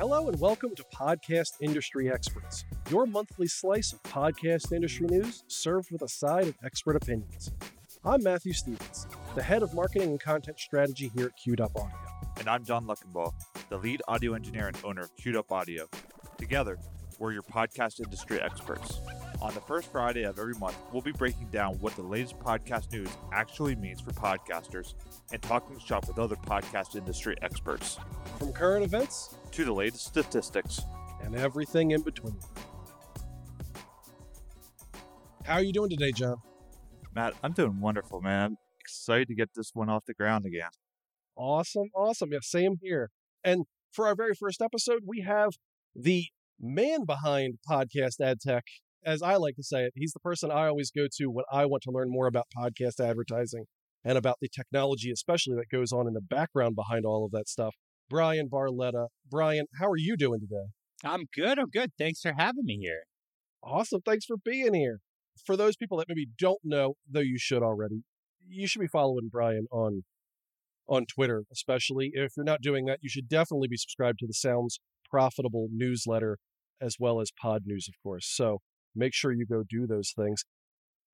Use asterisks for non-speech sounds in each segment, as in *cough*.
Hello and welcome to Podcast Industry Experts, your monthly slice of podcast industry news served with a side of expert opinions. I'm Matthew Stevens, the head of marketing and content strategy here at Queued Up Audio. And I'm John Luckenbaugh, the lead audio engineer and owner of Queued Up Audio. Together, we're your podcast industry experts. On the first Friday of every month, we'll be breaking down what the latest podcast news actually means for podcasters and talking shop with other podcast industry experts. From current events to the latest statistics and everything in between. How are you doing today, John? Matt, I'm doing wonderful, man. I'm excited to get this one off the ground again. Awesome, awesome. Yeah, same here. And for our very first episode, we have the man behind podcast ad tech, as I like to say it. He's the person I always go to when I want to learn more about podcast advertising and about the technology, especially that goes on in the background behind all of that stuff. Bryan Barletta. Bryan, how are you doing today? I'm good. I'm good. Thanks for having me here. Awesome. Thanks for being here. For those people that maybe don't know, though you should already, you should be following Bryan on on Twitter, especially. If you're not doing that, you should definitely be subscribed to the Sounds Profitable newsletter as well as Podnews, of course. So make sure you go do those things.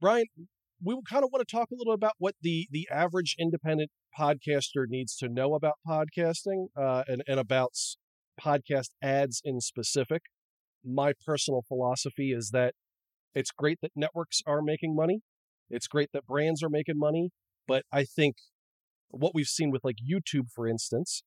Bryan, we kind of want to talk a little about what the the average independent podcaster needs to know about podcasting uh, and, and about podcast ads in specific. My personal philosophy is that it's great that networks are making money. It's great that brands are making money. But I think what we've seen with like YouTube, for instance,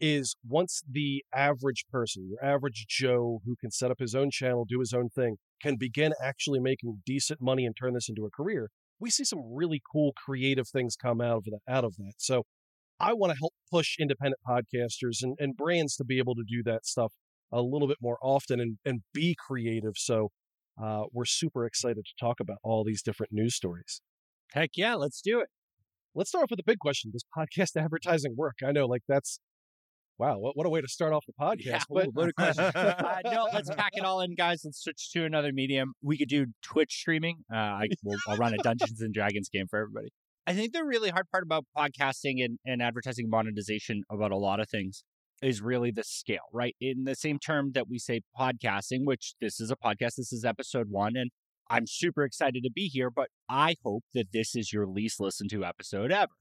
is once the average person, your average Joe who can set up his own channel, do his own thing, can begin actually making decent money and turn this into a career, we see some really cool creative things come out of that out of that. So I want to help push independent podcasters and, and brands to be able to do that stuff a little bit more often and, and be creative. So uh, we're super excited to talk about all these different news stories. Heck yeah, let's do it. Let's start off with a big question. Does podcast *laughs* advertising work? I know, like that's wow, what, what a way to start off the podcast. Yeah, but, Ooh, *laughs* uh, no, let's pack it all in, guys. Let's switch to another medium. We could do Twitch streaming. Uh, I, *laughs* will I'll run a Dungeons and Dragons game for everybody. I think the really hard part about podcasting and, and advertising monetization about a lot of things is really the scale, right? In the same term that we say podcasting, which this is a podcast, this is episode one, and I'm super excited to be here, but I hope that this is your least listened to episode ever,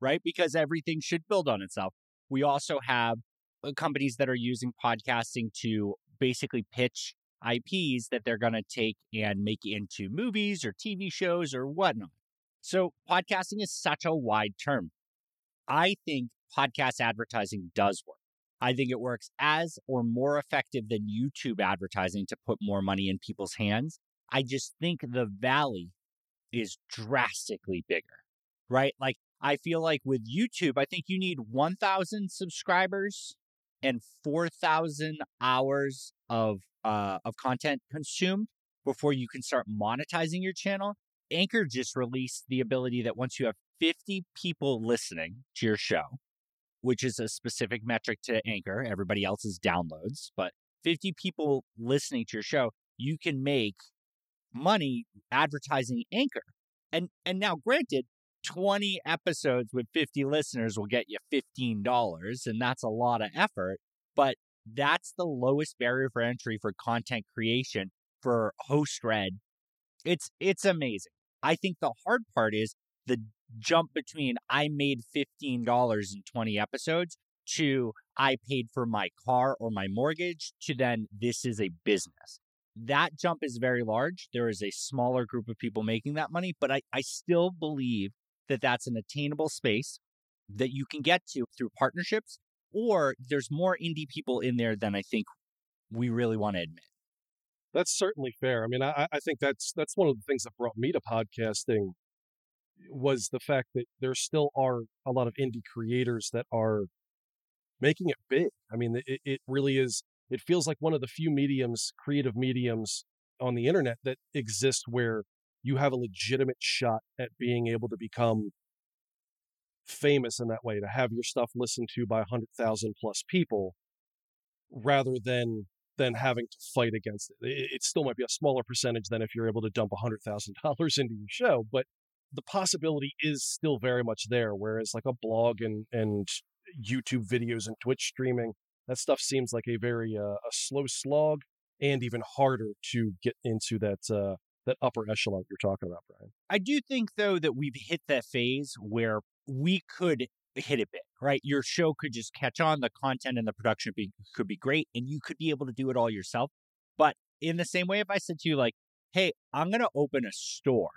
right? Because everything should build on itself. We also have uh, companies that are using podcasting to basically pitch IPs that they're going to take and make into movies or TV shows or whatnot. So, podcasting is such a wide term. I think podcast advertising does work. I think it works as or more effective than YouTube advertising to put more money in people's hands. I just think the valley is drastically bigger, right? Like, I feel like with YouTube, I think you need 1,000 subscribers and 4,000 hours of uh, of content consumed before you can start monetizing your channel. Anchor just released the ability that once you have 50 people listening to your show, which is a specific metric to Anchor, everybody else's downloads, but 50 people listening to your show, you can make money advertising Anchor. And and now granted, 20 episodes with 50 listeners will get you $15, and that's a lot of effort. But that's the lowest barrier for entry for content creation for host-read. It's it's amazing. I think the hard part is the jump between I made $15 in 20 episodes to I paid for my car or my mortgage to then this is a business. That jump is very large. There is a smaller group of people making that money, but I, I still believe that that's an attainable space that you can get to through partnerships, or there's more indie people in there than I think we really want to admit. That's certainly fair. I mean, I, I think that's that's one of the things that brought me to podcasting was the fact that there still are a lot of indie creators that are making it big. I mean, it, it really is. It feels like one of the few mediums, creative mediums on the internet that exist where you have a legitimate shot at being able to become famous in that way, to have your stuff listened to by 100,000 plus people rather than than having to fight against it. It still might be a smaller percentage than if you're able to dump $100,000 *laughs* into your show, but the possibility is still very much there. Whereas like a blog and, and YouTube videos and Twitch streaming, that stuff seems like a very uh, a slow slog and even harder to get into that uh, that upper echelon you're talking about, Bryan. I do think though that we've hit that phase where we could hit it big, right? Your show could just catch on, the content and the production be, could be great, and you could be able to do it all yourself. But in the same way, if I said to you, like, hey, I'm going to open a store,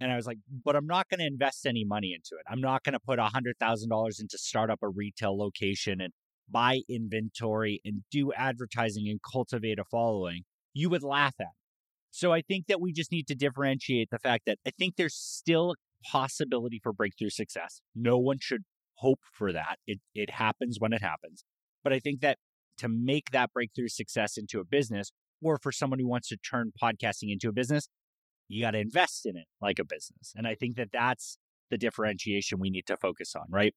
and I was like, but I'm not going to invest any money into it. I'm not going to put a $100,000 into start up a retail location and buy inventory and do advertising and cultivate a following. You would laugh at. So I think that we just need to differentiate the fact that I think there's still possibility for breakthrough success. No one should hope for that. It it happens when it happens. But I think that to make that breakthrough success into a business or for someone who wants to turn podcasting into a business, you got to invest in it like a business. And I think that that's the differentiation we need to focus on, right?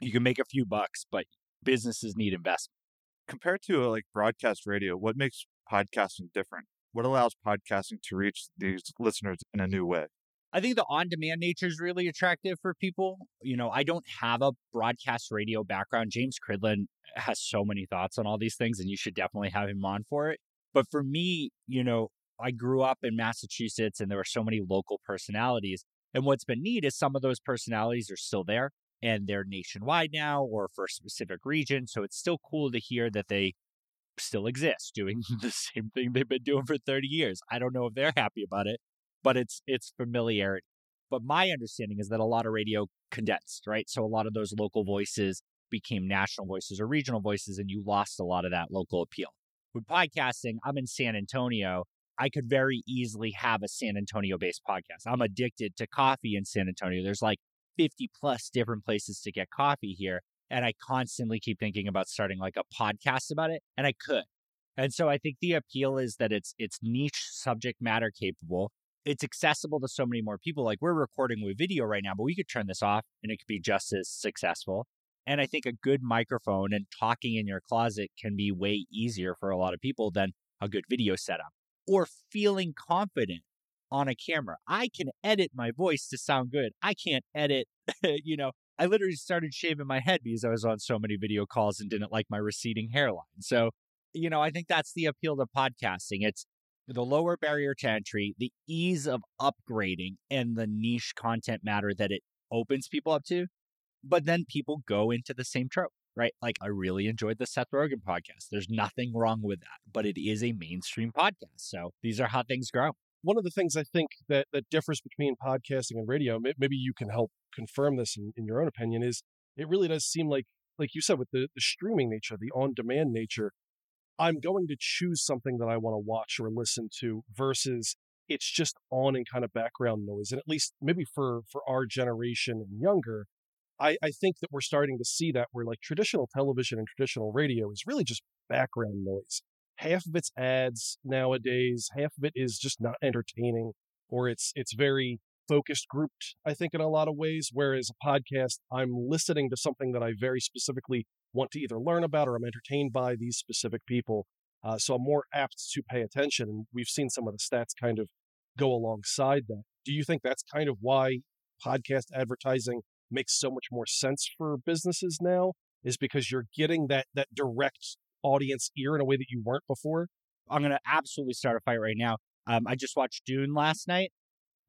You can make a few bucks, but businesses need investment. Compared to a, like broadcast radio, what makes podcasting different? What allows podcasting to reach these listeners in a new way? I think the on demand nature is really attractive for people. You know, I don't have a broadcast radio background. James Cridland has so many thoughts on all these things, and you should definitely have him on for it. But for me, you know, I grew up in Massachusetts and there were so many local personalities. And what's been neat is some of those personalities are still there and they're nationwide now or for a specific region. So it's still cool to hear that they still exist doing *laughs* the same thing they've been doing for 30 years. I don't know if they're happy about it, but it's it's familiarity. But my understanding is that a lot of radio condensed, right? So a lot of those local voices became national voices or regional voices, and you lost a lot of that local appeal. With podcasting, I'm in San Antonio. I could very easily have a San Antonio based podcast. I'm addicted to coffee in San Antonio. There's like 50 plus different places to get coffee here. And I constantly keep thinking about starting like a podcast about it, and I could. And so I think the appeal is that it's it's niche subject matter capable it's accessible to so many more people. Like we're recording with video right now, but we could turn this off and it could be just as successful. And I think a good microphone and talking in your closet can be way easier for a lot of people than a good video setup or feeling confident on a camera. I can edit my voice to sound good. I can't edit, *laughs* you know, I literally started shaving my head because I was on so many video calls and didn't like my receding hairline. So, you know, I think that's the appeal to podcasting. It's the lower barrier to entry, the ease of upgrading, and the niche content matter that it opens people up to. But then people go into the same trope, right? Like, I really enjoyed the Seth Rogen podcast. There's nothing wrong with that, but it is a mainstream podcast. So these are how things grow. One of the things I think that, that differs between podcasting and radio, maybe you can help confirm this in, in your own opinion, is it really does seem like, like you said, with the, the streaming nature, the on demand nature, I'm going to choose something that I want to watch or listen to versus it's just on and kind of background noise. And at least maybe for for our generation and younger, I, I think that we're starting to see that where like traditional television and traditional radio is really just background noise. Half of it's ads nowadays, half of it is just not entertaining, or it's it's very focused grouped, I think, in a lot of ways. Whereas a podcast, I'm listening to something that I very specifically want to either learn about or I'm entertained by these specific people. Uh, so I'm more apt to pay attention. And we've seen some of the stats kind of go alongside that. Do you think that's kind of why podcast advertising makes so much more sense for businesses now? Is because you're getting that that direct audience ear in a way that you weren't before? I'm going to absolutely start a fight right now. Um, I just watched Dune last night,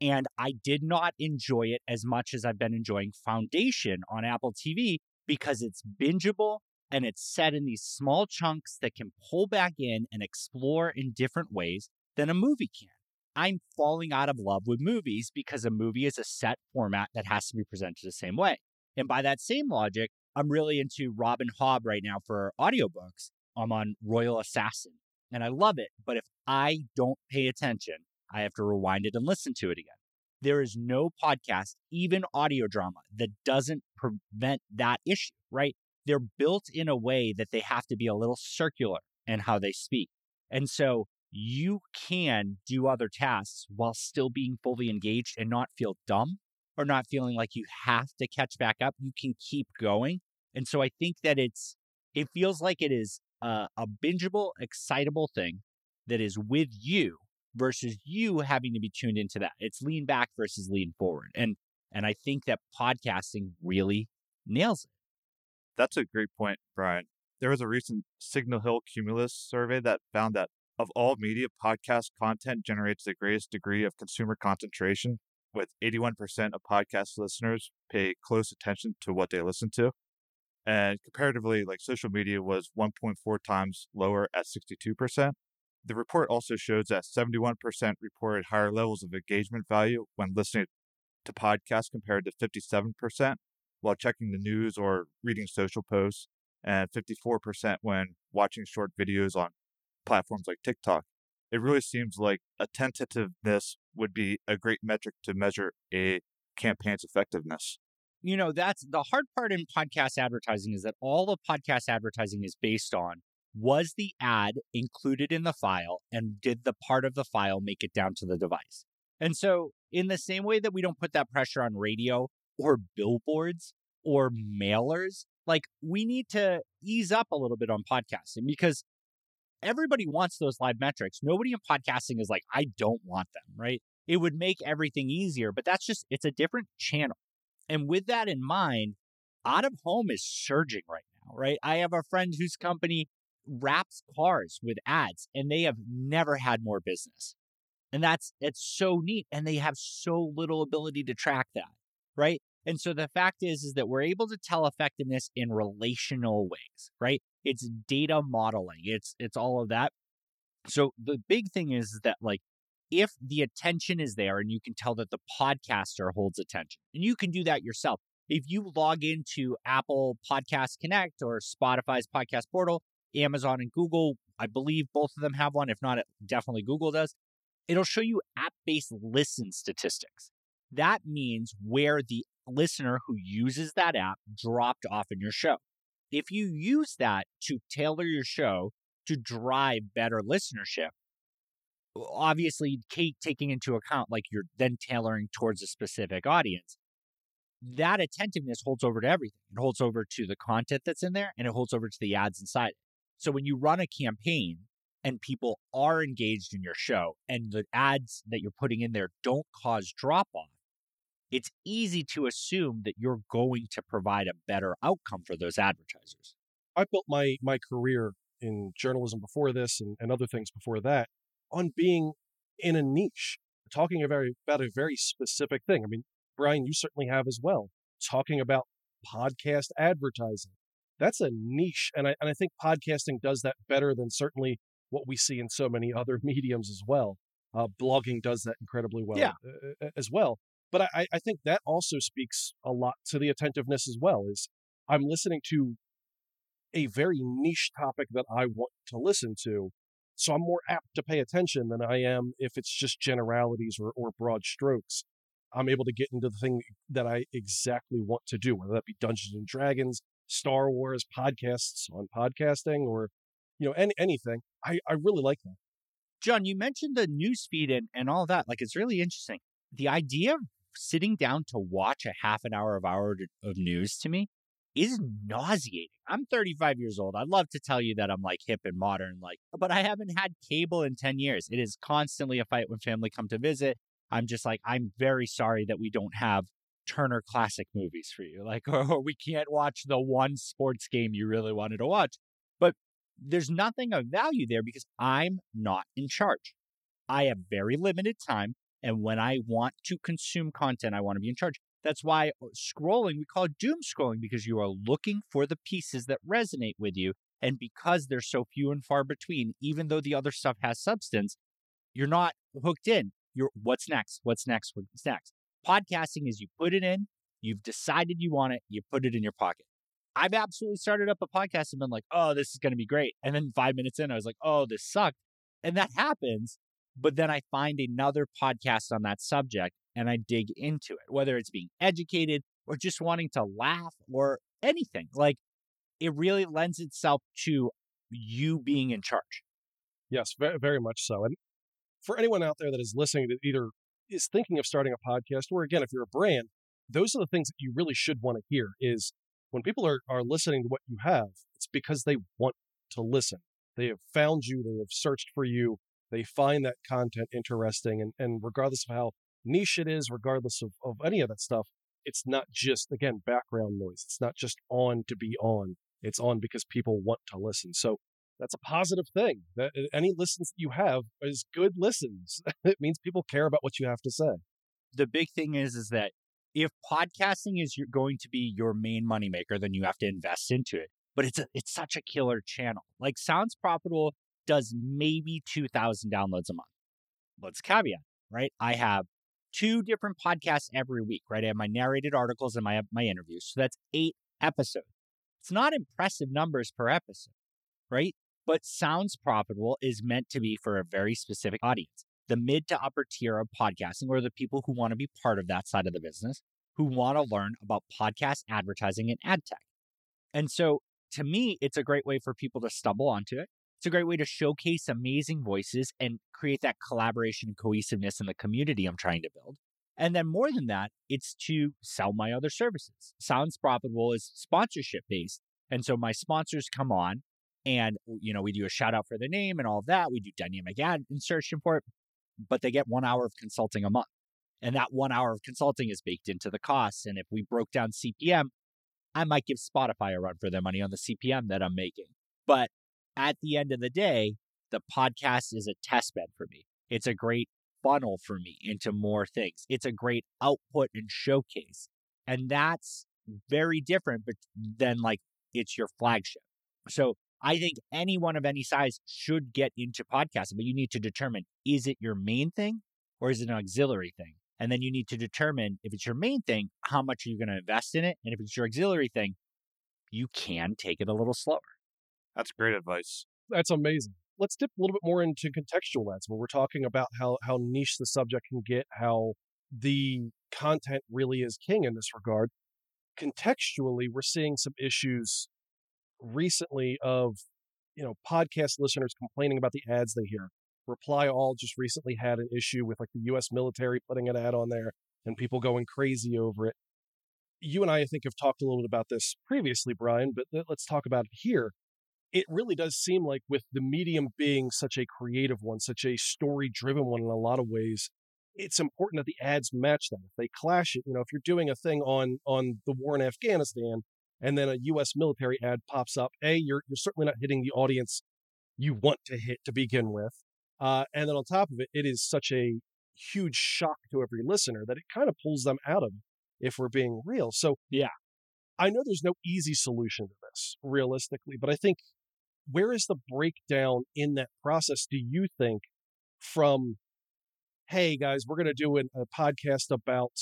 and I did not enjoy it as much as I've been enjoying Foundation on Apple TV because it's bingeable and it's set in these small chunks that can pull back in and explore in different ways than a movie can. I'm falling out of love with movies because a movie is a set format that has to be presented the same way. And by that same logic, I'm really into Robin Hobb right now for audiobooks. I'm on Royal Assassin and I love it. But if I don't pay attention, I have to rewind it and listen to it again. There is no podcast, even audio drama, that doesn't prevent that issue, right? They're built in a way that they have to be a little circular in how they speak. And so you can do other tasks while still being fully engaged and not feel dumb or not feeling like you have to catch back up. You can keep going. And so I think that it's, it feels like it is a, a bingeable, excitable thing that is with you versus you having to be tuned into that. It's lean back versus lean forward. And and I think that podcasting really nails it. That's a great point, Bryan. There was a recent Signal Hill Cumulus survey that found that of all media, podcast content generates the greatest degree of consumer concentration, with 81% of podcast listeners pay close attention to what they listen to. And comparatively, like social media was 1.4 times lower at 62%. The report also shows that 71% reported higher levels of engagement value when listening to podcasts compared to 57% while checking the news or reading social posts, and 54% when watching short videos on platforms like TikTok. It really seems like attentiveness would be a great metric to measure a campaign's effectiveness. You know, that's the hard part in podcast advertising is that all of podcast advertising is based on was the ad included in the file and did the part of the file make it down to the device? And so, in the same way that we don't put that pressure on radio or billboards or mailers, like we need to ease up a little bit on podcasting because everybody wants those live metrics. Nobody in podcasting is like, I don't want them, right? It would make everything easier, but that's just, it's a different channel. And with that in mind, out of home is surging right now, right? I have a friend whose company wraps cars with ads and they have never had more business. And that's, it's so neat. And they have so little ability to track that, right? And so the fact is, is that we're able to tell effectiveness in relational ways, right? It's data modeling. It's it's all of that. So the big thing is that like if the attention is there and you can tell that the podcaster holds attention, and you can do that yourself. If you log into Apple Podcast Connect or Spotify's podcast portal, Amazon and Google, I believe both of them have one. If not, definitely Google does. It'll show you app based listen statistics. That means where the listener who uses that app dropped off in your show. If you use that to tailor your show to drive better listenership, obviously Kate taking into account like you're then tailoring towards a specific audience, that attentiveness holds over to everything. It holds over to the content that's in there and it holds over to the ads inside. So when you run a campaign and people are engaged in your show and the ads that you're putting in there don't cause drop off, it's easy to assume that you're going to provide a better outcome for those advertisers. I built my my career in journalism before this and, and other things before that on being in a niche, talking very, about a very specific thing. I mean, Bryan, you certainly have as well, talking about podcast advertising. That's a niche. And I, and I think podcasting does that better than certainly what we see in so many *laughs* other mediums as well. Uh, blogging does that incredibly well yeah. uh, as well. But I, I think that also speaks a lot to the attentiveness as well. Is I'm listening to a very niche topic that I want to listen to, so I'm more apt to pay attention than I am if it's just generalities or, or broad strokes. I'm able to get into the thing that I exactly want to do, whether that be Dungeons and Dragons, Star Wars, podcasts on podcasting, or you know any, anything. I, I really like that. John, you mentioned the newsfeed and, and all that. Like it's really interesting. The idea of sitting down to watch a half an hour of hour of news to me is nauseating. I'm 35 years old. I'd love to tell you that I'm like hip and modern, like, but I haven't had cable in 10 years. It is constantly a fight when family come to visit. I'm just like, I'm very sorry that we don't have Turner Classic movies for you, like, *laughs* or we can't watch the one sports game you really wanted to watch. But there's nothing of value there because I'm not in charge. I have very limited time. And when I want to consume content, I want to be in charge. That's why uh, scrolling, we call it doom scrolling because you are looking for the pieces that resonate with you. And because they're so few and far between, even though the other stuff has substance, you're not hooked in. You're what's next? What's next? What's next? Podcasting is you put it in, you've decided you want it, you put it in your pocket. I've absolutely started up a podcast and been like, oh, this is going to be great. And then five minutes in, I was like, oh, this sucked. And that happens but then I find another podcast on that subject and I dig into it, whether it's being educated or just wanting to laugh or anything. Like it really lends itself to you being in charge. Yes, very, much so. And for anyone out there that is listening that either is thinking of starting a podcast or again, if you're a brand, those are the things that you really should want to hear is when people are, are listening to what you have, it's because they want to listen. They have found you, they have searched for you, they find that content interesting. And, and regardless of how niche it is, regardless of, of any of that stuff, it's not just, again, background noise. It's not just on to be on. It's on because people want to listen. So that's a positive thing. That uh, any listens that you have is good listens. *laughs* it means people care about what you have to say. The big thing is is that if podcasting is going to be your main moneymaker, then you have to invest into it. But it's a, it's such a killer channel. Like Sounds Profitable does maybe 2,000 downloads a month. Let's caveat, right? I have two different podcasts every week, right? I have my narrated articles and my my interviews. So that's eight episodes. It's not impressive numbers per episode, right? But Sounds Profitable is meant to be for a very specific audience the mid to upper tier of podcasting, or the people who want to be part of that side of the business, who want to learn about podcast advertising and ad tech. And so to me, it's a great way for people to stumble onto it. It's a great way to showcase amazing voices and create that collaboration and cohesiveness in the community I'm trying to build. And then more than that, it's to sell my other services. Sounds Profitable is sponsorship based. And so my sponsors come on and, you know, we do a shout out for the name and all of that. We do dynamic ad insertion for it, but they get one hour of consulting a month. And that one hour of consulting is baked into the cost. And if we broke down CPM, I might give Spotify a run for their money on the CPM that I'm making. But at the end of the day, the podcast is a test bed for me. It's a great funnel for me into more things. It's a great output and showcase. And that's very different than like it's your flagship. So I think anyone of any size should get into podcasting, but you need to determine is it your main thing or is it an auxiliary thing? And then you need to determine if it's your main thing, how much are you going to invest in it? And if it's your auxiliary thing, you can take it a little slower. That's great advice. That's amazing. Let's dip a little bit more into contextual ads when we're talking about how, how niche the subject can get, how the content really is king in this regard. Contextually, we're seeing some issues recently of you know podcast listeners complaining about the ads they hear. Reply All just recently had an issue with like the U.S. military putting an ad on there and people going crazy over it. You and I, I think, have talked a little bit about this previously, Bryan, but let's talk about it here. It really does seem like, with the medium being such a creative one, such a story driven one in a lot of ways, it's important that the ads match that. If they clash it, you know, if you're doing a thing on on the war in Afghanistan and then a U.S. military ad pops up, a you're you're certainly not hitting the audience you want to hit to begin with, uh, and then on top of it, it is such a huge shock to every listener that it kind of pulls them out of it, if we're being real. So yeah, I know there's no easy solution to this realistically, but I think where is the breakdown in that process? Do you think from hey guys, we're going to do a podcast about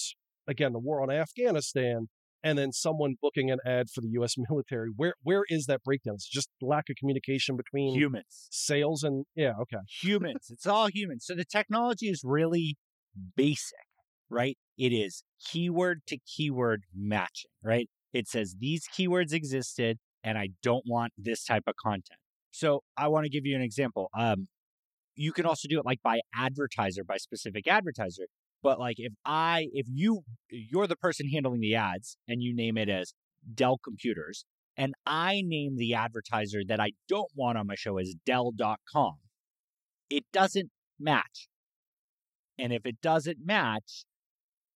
again the war on Afghanistan and then someone booking an ad for the U.S. *laughs* military. Where where is that breakdown? It's just lack of communication between humans, sales, and yeah, okay, humans. it's all humans. So the technology is really basic, right? It is keyword to keyword matching, right? It says these keywords existed, and I don't want this type of content. So I want to give you an example. Um, you can also do it like by advertiser, by specific advertiser. But like if I, if you, you're the person handling the ads and you name it as Dell Computers, and I name the advertiser that I don't want on my show as Dell.com, it doesn't match. And if it doesn't match,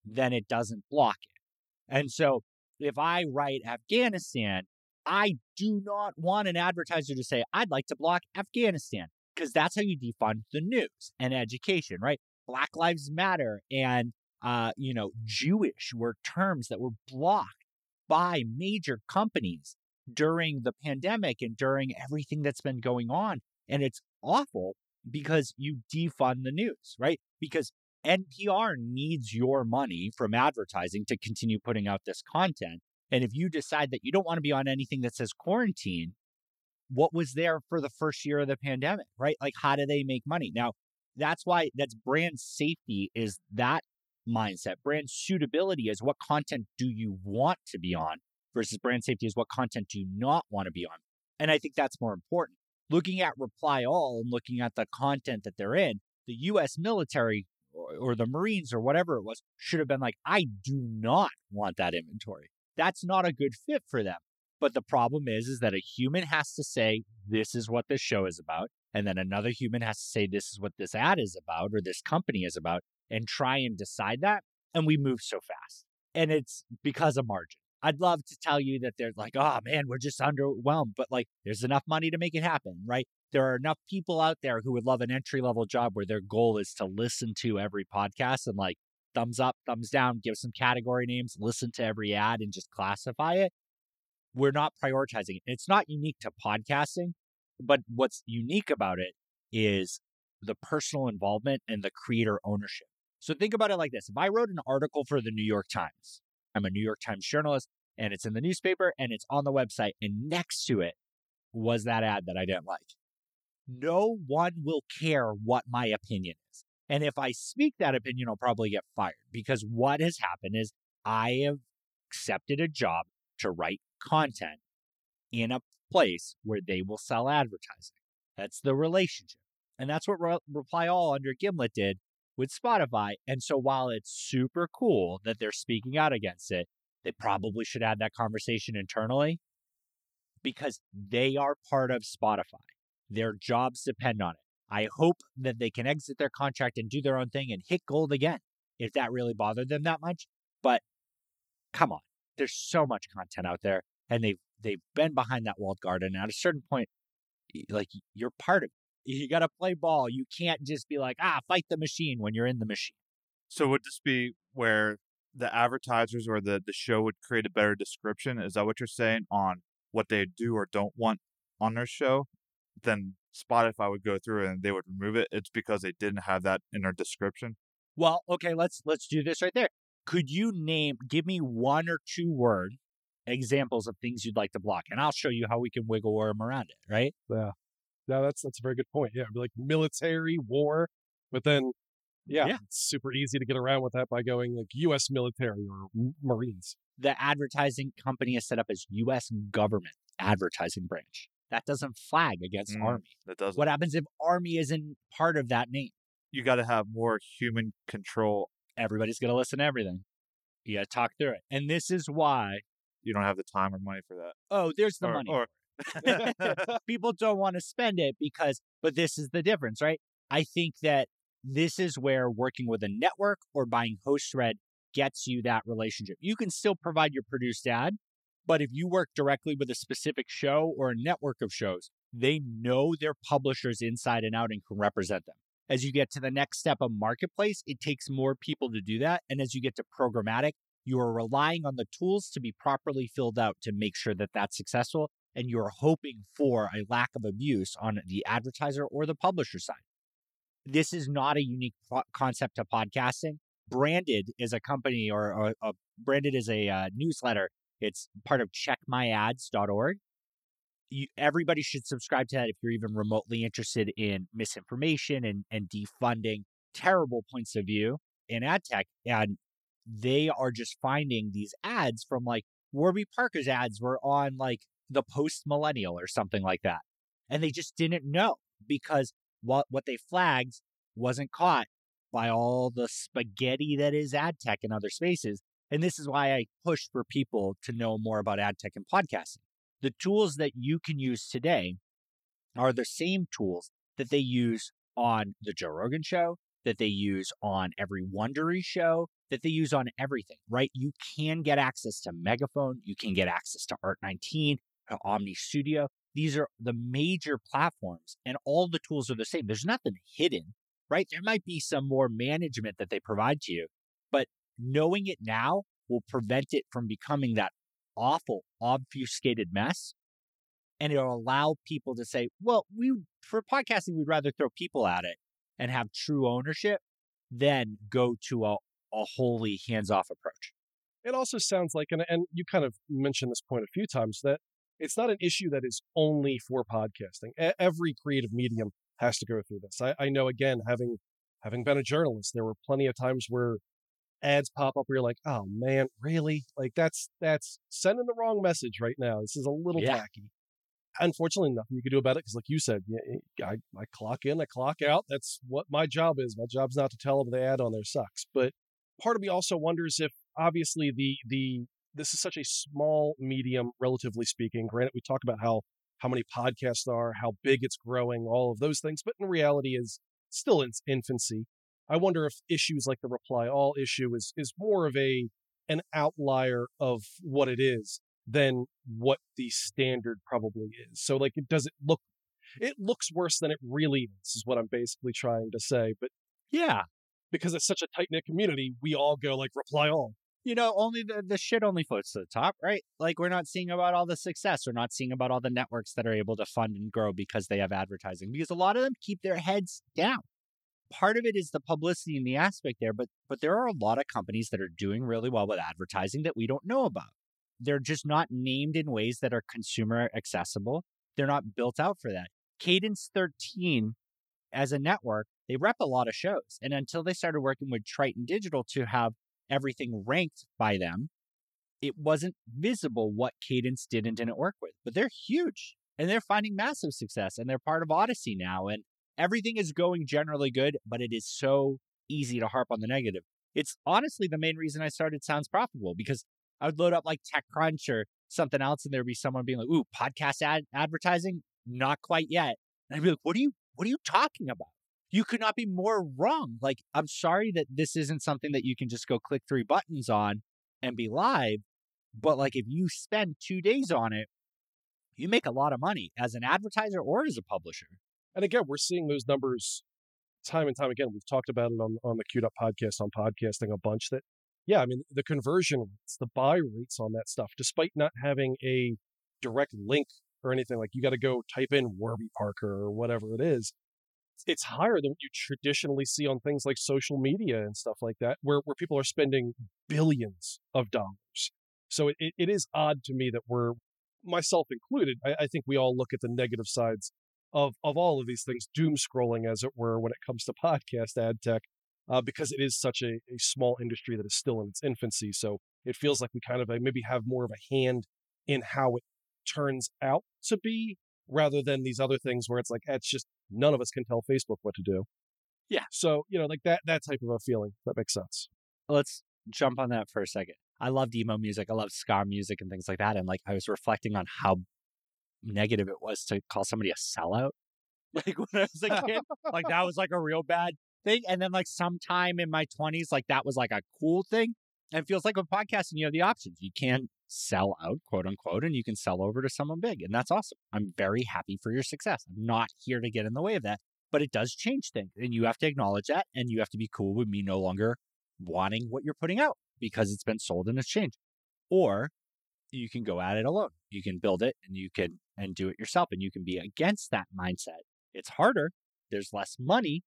then it doesn't block it. And so if I write Afghanistan, I do not want an advertiser to say, I'd like to block Afghanistan, because that's how you defund the news and education, right? Black Lives Matter and uh, you know, Jewish were terms that were blocked by major companies during the pandemic and during everything that's been going on. And it's awful because you defund the news, right? Because NPR needs your money from advertising to continue putting out this content. And if you decide that you don't want to be on anything that says quarantine, what was there for the first year of the pandemic, right? Like, how do they make money? Now, that's why that's brand safety is that mindset. Brand suitability is what content do you want to be on versus brand safety is what content do you not want to be on. And I think that's more important. Looking at Reply All and looking at the content that they're in, the US military or, or the Marines or whatever it was should have been like, I do not want that inventory. That's not a good fit for them. But the problem is, is that a human has to say, this is what this show is about. And then another human has to say, this is what this ad is about or this company is about and try and decide that. And we move so fast. And it's because of margin. I'd love to tell you that they're like, oh man, we're just underwhelmed, but like there's enough money to make it happen, right? There are enough people out there who would love an entry level job where their goal is to listen to every podcast and like thumbs up, thumbs down, give some category names, listen to every ad and just classify it. We're not prioritizing it. It's not unique to podcasting, but what's unique about it is the personal involvement and the creator ownership. So think about it like this. If I wrote an article for the New York Times, I'm a New York Times journalist and it's in the newspaper and it's on the website and next to it was that ad that I didn't like. No one will care what my opinion is. And if I speak that opinion, I'll probably get fired because what has happened is I have accepted a job to write content in a place where they will sell advertising. That's the relationship. And that's what Re- Reply All under Gimlet did with Spotify. And so while it's super cool that they're speaking out against it, they probably should have that conversation internally because they are part of Spotify. Their jobs depend on it. I hope that they can exit their contract and do their own thing and hit gold again if that really bothered them that much. But come on, there's so much content out there and they've they've been behind that walled garden. And at a certain point, like you're part of it. You got to play ball. You can't just be like, ah, fight the machine when you're in the machine. So would this be where the advertisers or the, the show would create a better description? Is that what you're saying on what they do or don't want on their show? Then Spotify would go through and they would remove it. It's because they didn't have that in their description. Well, okay, let's let's do this right there. Could you name give me one or two word examples of things you'd like to block? And I'll show you how we can wiggle worm around it, right? Yeah. No, that's that's a very good point. Yeah, like military war, but then yeah, Yeah. it's super easy to get around with that by going like U.S. military or Marines. The advertising company is set up as US government advertising branch. That doesn't flag against Mm. Army. That doesn't. What happens if Army isn't part of that name? you got to have more human control. Everybody's going to listen to everything. You got to talk through it. And this is why, You don't have the time or money for that. oh, there's the or, money. or *laughs* *laughs* people don't want to spend it because, but this is the difference, right? I think that this is where working with a network or buying host-read gets you that relationship. You can still provide your produced ad, but if you work directly with a specific show or a network of shows, they know their publishers inside and out and can represent them. As you get to the next step of marketplace, it takes more people to do that. And as you get to programmatic, you are relying on the tools to be properly filled out to make sure that that's successful and you're hoping for a lack of abuse on the advertiser or the publisher side. This is not a unique pro- concept to podcasting. Branded is a company or, or a, Branded is a uh, newsletter. It's part of checkmyads.org. You, everybody should subscribe to that if you're even remotely interested in misinformation and, and defunding terrible points of view in ad tech. And they are just finding these ads from like Warby Parker's ads were on like the post millennial or something like that. And they just didn't know because what what they flagged wasn't caught by all the spaghetti that is ad tech in other spaces. And this is why I push for people to know more about ad tech and podcasting. The tools that you can use today are the same tools that they use on the Joe Rogan show, that they use on every Wondery show, that they use on everything, right? You can get access to Megaphone, you can get access to Art19, to Omny Studio. These are the major platforms, and all the tools are the same. There's nothing hidden, right? There might be some more management that they provide to you, but knowing it now will prevent it from becoming that awful, obfuscated mess. And it'll allow people to say, well, we for podcasting, we'd rather throw people at it and have true ownership than go to a, a wholly hands off approach. It also sounds like, and, and you kind of mentioned this point a few times, that it's not an issue that is only for podcasting. Every creative medium has to go through this. I, I know, again, having having been a journalist, there were plenty of times where ads pop up where you're like, "Oh man, really? Like that's that's sending the wrong message right now. This is a little Yeah. tacky." Unfortunately, nothing you can do about it because, like you said, I, I clock in, I clock out. That's what my job is. My job's not to tell them the ad on there sucks. But part of me also wonders if, obviously, the the this is such a small medium, relatively speaking. Granted, we talk about how how many podcasts are, how big it's growing, all of those things, but in reality, is still in infancy. I wonder if issues like the reply all issue is is more of a an outlier of what it is than what the standard probably is. So like it doesn't look it looks worse than it really is, is what I'm basically trying to say. But Yeah. Because it's such a tight knit community, we all go like reply all. You know, only the, the shit only floats to the top, right? Like we're not seeing about all the success. We're not seeing about all the networks that are able to fund and grow because they have advertising. Because a lot of them keep their heads down. Part of it is the publicity and the aspect there, but but there are a lot of companies that are doing really well with advertising that we don't know about. They're just not named in ways that are consumer accessible. They're not built out for that. Cadence 13 as a network, they rep a lot of shows. And until they started working with Triton Digital to have everything ranked by them, it wasn't visible what Cadence did and didn't work with. But they're huge and they're finding massive success and they're part of Audacy now. And everything is going generally good, but it is so easy to harp on the negative. It's honestly the main reason I started Sounds Profitable because I would load up like TechCrunch or something else and there'd be someone being like, ooh, podcast ad- advertising? Not quite yet. And I'd be like, what are you what are you talking about? You could not be more wrong. Like, I'm sorry that this isn't something that you can just go click three buttons on and be live. But like if you spend two days on it, you make a lot of money as an advertiser or as a publisher. And again, we're seeing those numbers time and time again. We've talked about it on on the Queued Up podcast on podcasting a bunch. That yeah, I mean the conversion rates, the buy rates on that stuff, despite not having a direct link or anything like you got to go type in Warby Parker or whatever it is. It's higher than what you traditionally see on things like social media and stuff like that, where where people are spending billions of dollars. So it, it, is odd to me that we're, myself included, I, I think we all look at the negative sides of of all of these things, doom scrolling as it were, when it comes to *laughs* podcast ad tech, uh, because it is such a, a small industry that is still in its infancy. So it feels like we kind of uh, maybe have more of a hand in how it turns out to be, rather than these other things where it's like it's just none of us can tell Facebook what to do. Yeah. So you know, like that that type of a feeling that makes sense. Let's jump on that for a second. I love emo music. I love ska music and things like that. And like I was reflecting on how negative it was to call somebody a sellout. *laughs* Like when I was a kid, like that was like a real bad thing. And then like sometime in my twenties, like that was like a cool thing. And it feels like with podcasting, you have the options. You can sell out, quote unquote, and you can sell over to someone big. And that's awesome. I'm very happy for your success. I'm not here to get in the way of that, but it does change things. And you have to acknowledge that. And you have to be cool with me no longer wanting what you're putting out because it's been sold and it's changed. Or you can go at it alone. You can build it and you can and do it yourself and you can be against that mindset. It's harder. There's less money,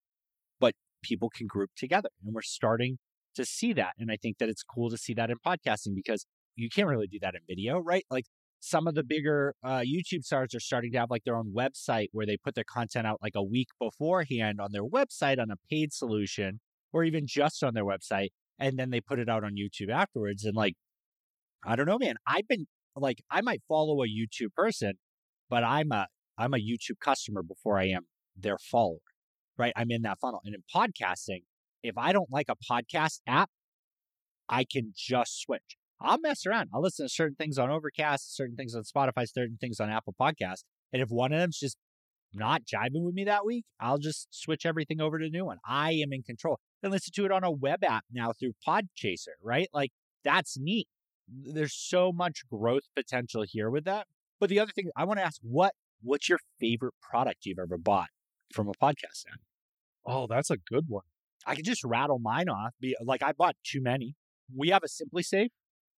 but people can group together. And we're starting to see that. And I think that it's cool to see that in podcasting because you can't really do that in video, right? Like some of the bigger uh, YouTube stars are starting to have like their own website where they put their content out like a week beforehand on their website on a paid solution or even just on their website. And then they put it out on YouTube afterwards. And like, I don't know, man. I've been like, I might follow a YouTube person, but I'm a I'm a YouTube customer before I am their follower, right? I'm in that funnel. And in podcasting, if I don't like a podcast app, I can just switch. I'll mess around. I'll listen to certain things on Overcast, certain things on Spotify, certain things on Apple Podcasts. And if one of them's just not jiving with me that week, I'll just switch everything over to a new one. I am in control. And listen to it on a web app now through Podchaser, right? Like that's neat. There's so much growth potential here with that. But the other thing I want to ask, what what's your favorite product you've ever bought from a podcast ad? Oh, that's a good one. I can just rattle mine off. Be like I bought too many. We have a SimpliSafe.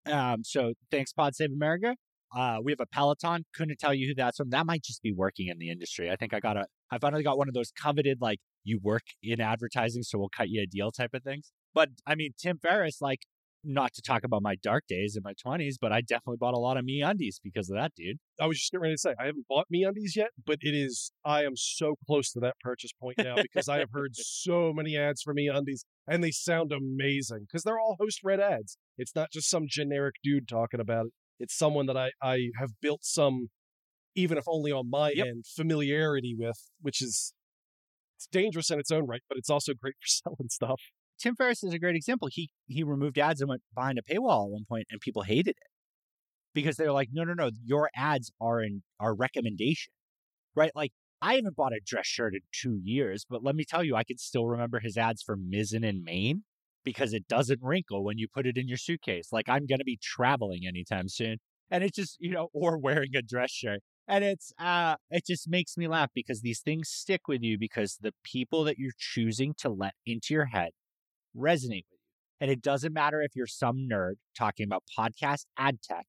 Um, so thanks, Pod Save America. Uh, we have a Peloton. Couldn't tell you who that's from. That might just be working in the industry. I think I got a. I finally got one of those coveted like you work in advertising, so we'll cut you a deal type of things. But I mean, Tim Ferriss, like, not to talk about my dark days in my twenties, but I definitely bought a lot of MeUndies because of that, dude. I was just getting ready to say I haven't bought MeUndies yet, but it is I am so close to that purchase point now because I have heard *laughs* so many ads for MeUndies and they sound amazing because they're all host-read ads. It's not just some generic dude talking about it. It's someone that I I have built some, even if only on my Yep. end, familiarity with, which is it's dangerous in its own right, but it's also great *laughs* for selling stuff. Tim Ferriss is a great example. He he removed ads and went behind a paywall at one point, and people hated it because they're like, no, no, no, your ads are in our recommendation, right? Like I haven't bought a dress shirt in two years, but let me tell you, I can still remember his ads for Mizzen+Main. Because it doesn't wrinkle when you put it in your suitcase. Like I'm going to be traveling anytime soon. And it's just, you know, *laughs* or wearing a dress shirt. And it's, uh, it just makes me laugh because these things stick with you because the people that you're choosing to let into your head resonate with you. And it doesn't matter if you're some nerd talking about podcast ad tech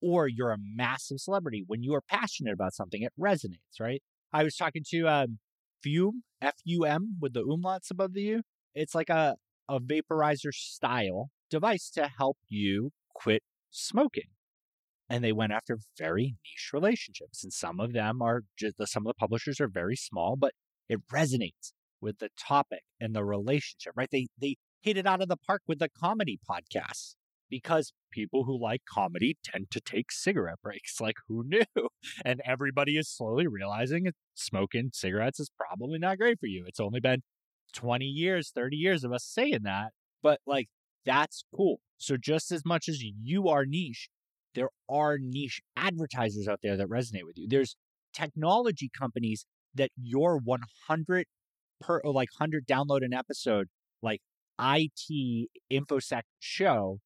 or you're a massive celebrity. When you are passionate about something, it resonates, right? I was talking to um, Fume, F U M, with the umlauts above the U. It's like a, a vaporizer style device to help you quit smoking. And they went after very niche relationships. And some of them are just, some of the publishers are very small, but it resonates with the topic and the relationship, right? They, they hit it out of the park with the comedy podcasts because people who like comedy tend to take cigarette *laughs* breaks. Like, who knew? And everybody is slowly realizing smoking cigarettes is probably not great for you. It's only been 20 years, 30 years of us saying that, but like, that's cool. So, just as much as you are niche, there are niche advertisers out there that resonate with you. There's technology companies that your 100 per, or like 100 download an episode, like IT InfoSec show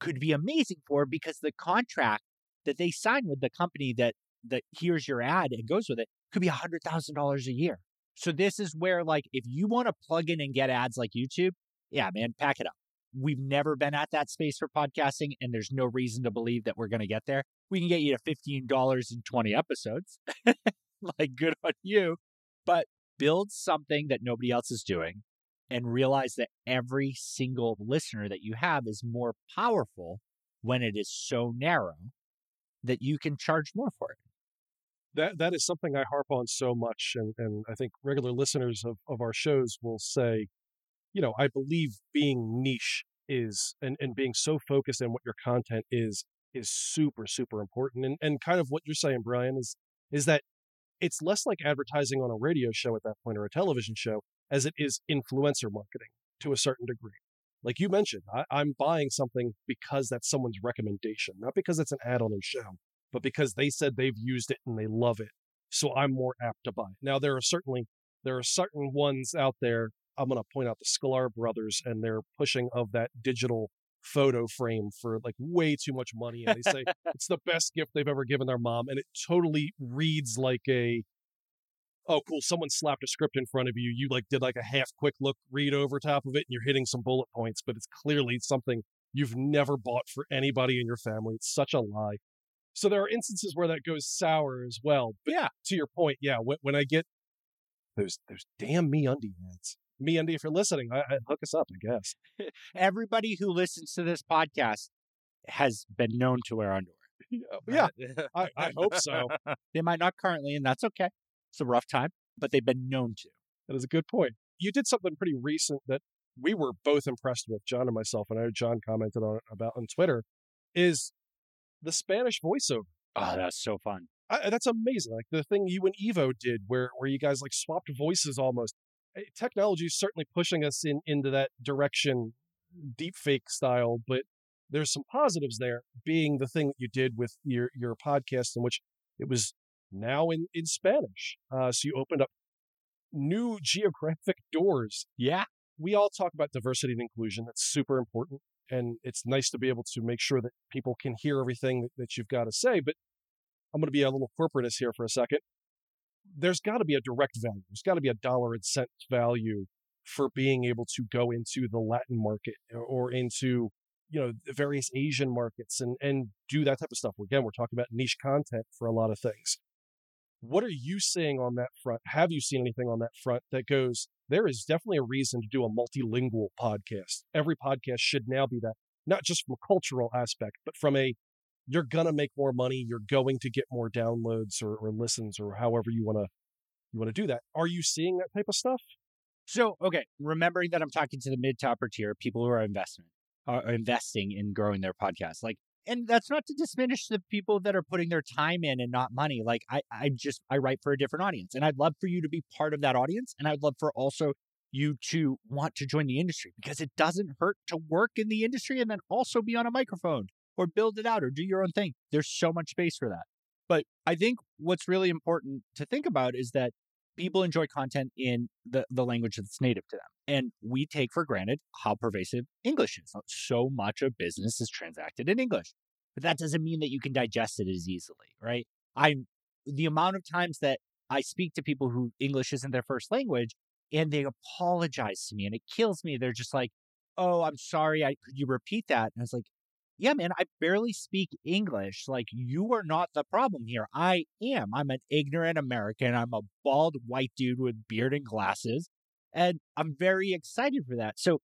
could be amazing for because the contract that they sign with the company that that hears your ad and goes with it could be a hundred thousand dollars a year. So this is where like if you want to plug in and get ads like YouTube, yeah, man, pack it up. We've never been at that space for podcasting, and there's no reason to believe that we're going to get there. We can get you to fifteen dollars in twenty episodes, *laughs* like good on you. But build something that nobody else is doing and realize that every single listener that you have is more powerful when it is so narrow that you can charge more for it. That that is something I harp on so much and, and I think regular listeners of, of our shows will say, you know, I believe being niche is and, and being so focused on what your content is is super, super important. And and kind of what you're saying, Bryan, is is that it's less like advertising on a radio show at that point or a television show as it is influencer marketing to a certain degree. Like you mentioned, I, am buying something because that's someone's recommendation, not because it's an ad on their show, but because they said they've used it and they love it. So I'm more apt to buy it. Now there are certainly there are certain ones out there. I'm going to point out the Sklar brothers and their pushing of that digital photo frame for like way too much money and they say *laughs* it's the best gift they've ever given their mom and it totally reads like a oh cool someone slapped a script in front of you you like did like a half quick look read over top of it and you're hitting some bullet points but it's clearly something you've never bought for anybody in your family it's such a lie so there are instances where that goes sour as well but yeah to your point yeah when, when i get those those damn MeUndies ads MeUndies if you're listening I, I, hook us up i guess *laughs* everybody who listens to this podcast has been known to wear underwear yeah, I, I hope so. *laughs* They might not currently, and that's okay. It's a rough time, but they've been known to. That is a good point. You did something pretty recent that we were both impressed with, John and myself, and I know John commented on it about on Twitter, is the Spanish voiceover. Oh, that's so fun. I, that's amazing. Like the thing you and Evo did, where where you guys like swapped voices almost. Eh, technology is certainly pushing us in into that direction, deep fake style. But there's some positives there, being the thing that you did with your your podcast, in which it was now in, in Spanish. Uh, so you opened up new geographic doors. Yeah. We all talk about diversity and inclusion. That's super important. And it's nice to be able to make sure that people can hear everything that, you've got to say. But I'm going to be a little corporatist here for a second. There's got to be a direct value. There's got to be a dollar and cent value for being able to go into the Latin market or into you know various Asian markets and and do that type of stuff. Again, we're talking about niche content for a lot of things. What are you seeing on that front? Have you seen anything on that front that goes, there is definitely a reason to do a multilingual podcast. Every podcast should now be that, not just from a cultural aspect, but from a you're gonna make more money, you're going to get more downloads or, or listens or however you wanna you wanna do that. Are you seeing that type of stuff? So okay, remembering that I'm talking to the mid topper tier, people who are investment are uh, investing in growing their podcast. Like and that's not to diminish the people that are putting their time in and not money. Like I, I just I write for a different audience, and I'd love for you to be part of that audience, and I'd love for also you to want to join the industry because it doesn't hurt to work in the industry and then also be on a microphone or build it out or do your own thing. There's so much space for that. But I think what's really important to think about is that people enjoy content in the, the language that's native to them. And we take for granted how pervasive English is. So much of business is transacted in English. But that doesn't mean that you can digest it as easily, right? I'm the amount of times that I speak to people who English isn't their first language and they apologize to me and it kills me. They're just like, "Oh, I'm sorry. I could you repeat that?" And I was like, "Yeah, man, I barely speak English. Like you are not the problem here. I am. I'm an ignorant American. I'm a bald white dude with beard and glasses, and I'm very excited for that." So,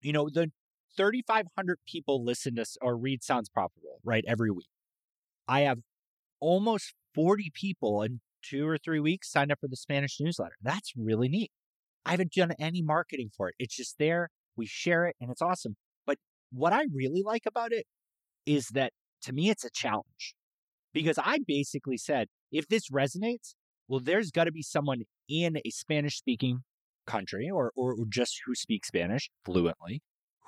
you know, the 3,500 people listen to or read Sounds Profitable, right, every week. I have almost 40 people in two or three weeks signed up for the Spanish newsletter. That's really neat. I haven't done any marketing for it. It's just there. We share it and it's awesome. But what I really like about it is that to me, it's a challenge because I basically said, if this resonates, well, there's got to be someone in a Spanish speaking country or, or just who speak Spanish fluently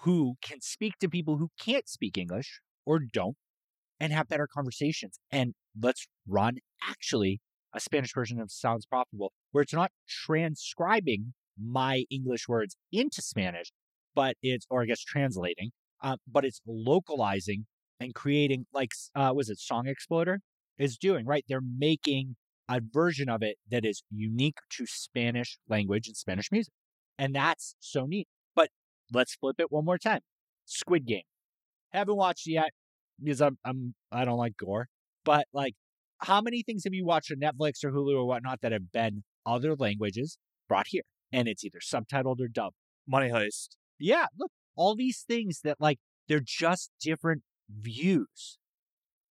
who can speak to people who can't speak English or don't and have better conversations. And let's run actually a Spanish version of Sounds Profitable where it's not transcribing my English words into Spanish, but it's, or I guess translating, uh, but it's localizing and creating like, uh, was it Song Exploder is doing, right? They're making a version of it that is unique to Spanish language and Spanish music. And that's so neat. But let's flip it one more time. Squid Game. Haven't watched yet because I'm, I'm I don't like gore. But like, how many things have you watched on Netflix or Hulu or whatnot that have been other languages brought here? And it's either subtitled or dubbed. Money Heist. Yeah, look, all these things that like they're just different views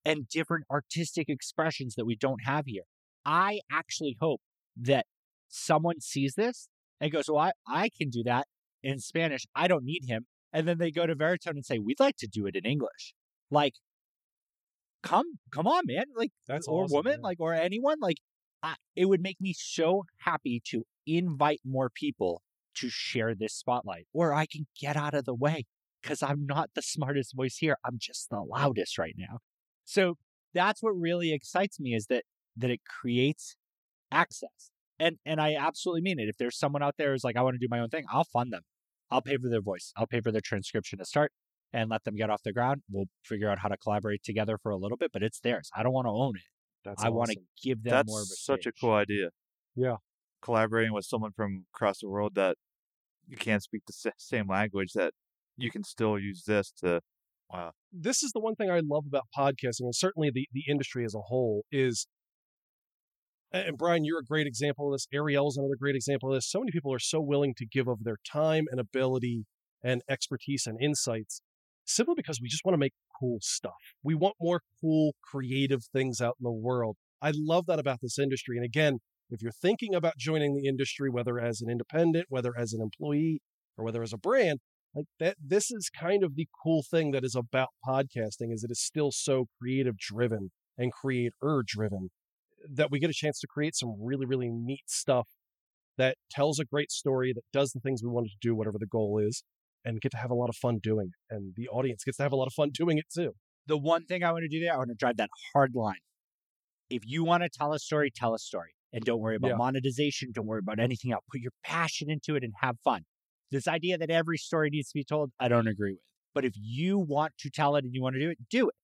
and different artistic expressions that we don't have here. I actually hope that someone sees this and goes, Well, I, I can do that in Spanish. I don't need him. And then they go to Veritone and say, We'd like to do it in English. Like, come, come on, man. Like, That's or awesome, woman, yeah. like, or anyone. Like, I, it would make me so happy to invite more people to share this spotlight, or I can get out of the way because I'm not the smartest voice here. I'm just the loudest right now. So that's what really excites me is that that it creates access. And and I absolutely mean it. If there's someone out there who's like, I want to do my own thing, I'll fund them. I'll pay for their voice. I'll pay for their transcription to start and let them get off the ground. We'll figure out how to collaborate together for a little bit, but it's theirs. I don't want to own it. That's I want to give them That's more of a such a cool idea. Yeah. Collaborating with someone from across the world that you can't speak the same language that you can still use this to wow. this is the one thing I love about podcasting, and certainly the, the industry as a whole is. And Bryan, you're a great example of this. Ariel's another great example of this. So many people are so willing to give of their time and ability and expertise and insights simply because we just want to make cool stuff. We want more cool, creative things out in the world. I love that about this industry. And again, if you're thinking about joining the industry, whether as an independent, whether as an employee, or whether as a brand, like that this is kind of the cool thing that is about podcasting is it is still so creative driven and creator driven that we get a chance to create some really really neat stuff that tells a great story that does the things we wanted to do whatever the goal is and get to have a lot of fun doing it and the audience gets to have a lot of fun doing it too the one thing I want to do there, I want to drive that hard line. If you want to tell a story, tell a story. And don't worry about Yeah. monetization. Don't worry about anything else. Put your passion into it and have fun. This idea that every story needs to be told, I don't agree with. But if you want to tell it and you want to do it, do it.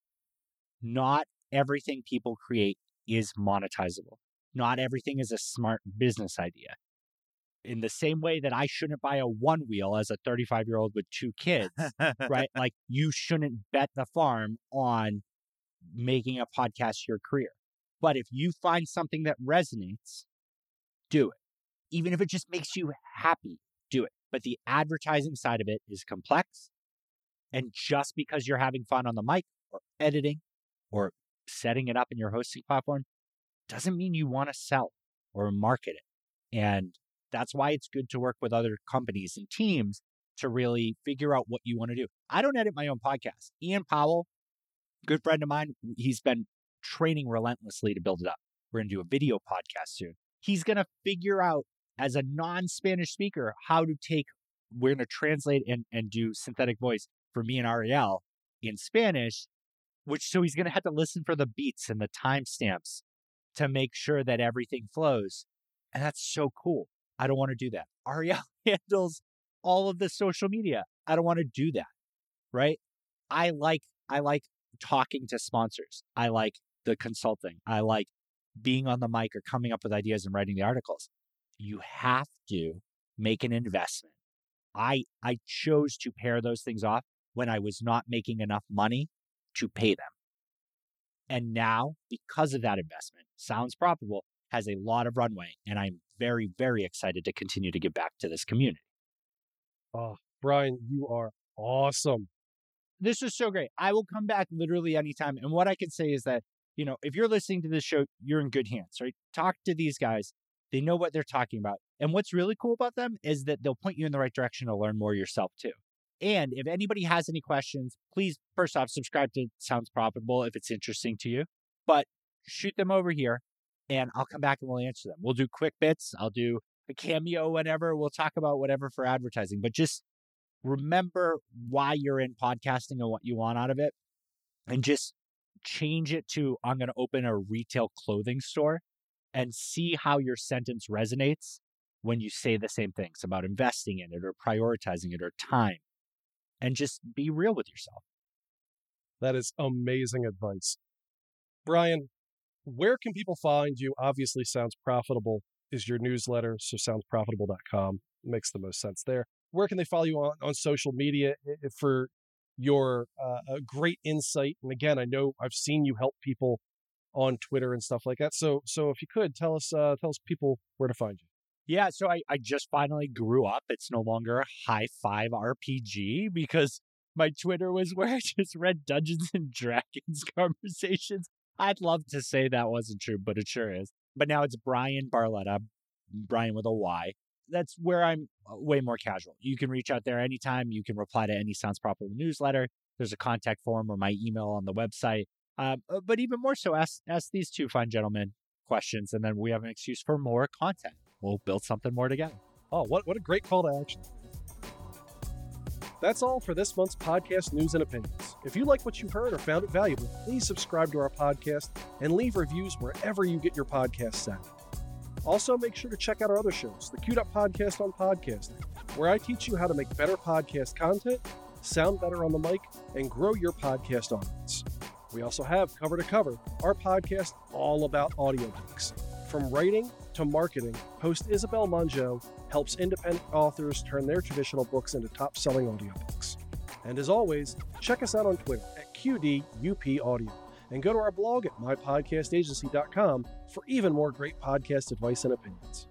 Not everything people create is monetizable. Not everything is a smart business idea. In the same way that I shouldn't buy a one wheel as a 35 year old with two kids, right? *laughs* Like you shouldn't bet the farm on making a podcast your career. But if you find something that resonates, do it. Even if it just makes you happy, do it. But the advertising side of it is complex. And just because you're having fun on the mic or editing or setting it up in your hosting platform doesn't mean you want to sell or market it. And that's why it's good to work with other companies and teams to really figure out what you want to do. I don't edit my own podcast. Ian Powell, good friend of mine, he's been training relentlessly to build it up. We're going to do a video podcast soon. He's going to figure out as a non Spanish speaker how to take, we're going to translate and, and do synthetic voice for me and Ariel in Spanish, which so he's going to have to listen for the beats and the timestamps to make sure that everything flows. And that's so cool. I don't want to do that. *laughs* Ariel handles all of the social media. I don't want to do that. Right. I like, I like talking to sponsors. I like the consulting. I like being on the mic or coming up with ideas and writing the articles. You have to make an investment. I I chose to pair those things off when I was not making enough money to pay them. And now, because of that investment, Sounds Profitable has a lot of runway, and I'm very, very excited to continue to give back to this community. Oh, Bryan, you are awesome. This is so great. I will come back literally anytime. And what I can say is that, you know, if you're listening to this show, you're in good hands, right? Talk to these guys. They know what they're talking about. And what's really cool about them is that they'll point you in the right direction to learn more yourself too. And if anybody has any questions, please first off subscribe to Sounds Profitable if it's interesting to you. But shoot them over here and I'll come back and we'll answer them. We'll do quick bits. I'll do a cameo whatever, We'll talk about whatever for advertising. But just remember why you're in podcasting and what you want out of it. And just change it to I'm going to open a retail clothing store and see how your sentence resonates when you say the same things about investing in it or prioritizing it or time. And just be real with yourself. That is amazing advice. Bryan, where can people find you? Obviously, Sounds Profitable is your newsletter, so soundsprofitable.com makes the most sense there. Where can they follow you on, on social media for your uh, great insight? And again, I know I've seen you help people on Twitter and stuff like that. So, so if you could tell us, uh, tell us people where to find you. Yeah, so I, I just finally grew up. It's no longer a high five RPG because my Twitter was *laughs* where I just read Dungeons and Dragons *laughs* conversations. I'd love to say that wasn't true, but it sure is. But now it's Bryan Barletta, Bryan with a Y. That's where I'm uh, way more casual. You can reach out there anytime. You can reply to any Sounds Proper newsletter. There's a contact form or my email on the website. Uh, but even more so, ask ask these two fine gentlemen questions, and then we have an excuse for more content. We'll build something more together. Oh, what what a great call to action! That's all for this month's podcast news and opinions. If you like what you heard or found it valuable, please subscribe to our podcast and leave reviews wherever you get your podcasts at. Also, make sure to check out our other shows, the Queued Up Podcast on Podcasting, where I teach you how to make better podcast content, sound better on the mic, and grow your podcast audience. We also have Cover to Cover, our podcast all about audiobooks. From writing to marketing, host Isabel Mongeau helps independent authors turn their traditional books into top selling audiobooks. And as always, check us out on Twitter at QDUP Audio and go to our blog at mypodcastagency.com for even more great podcast advice and opinions.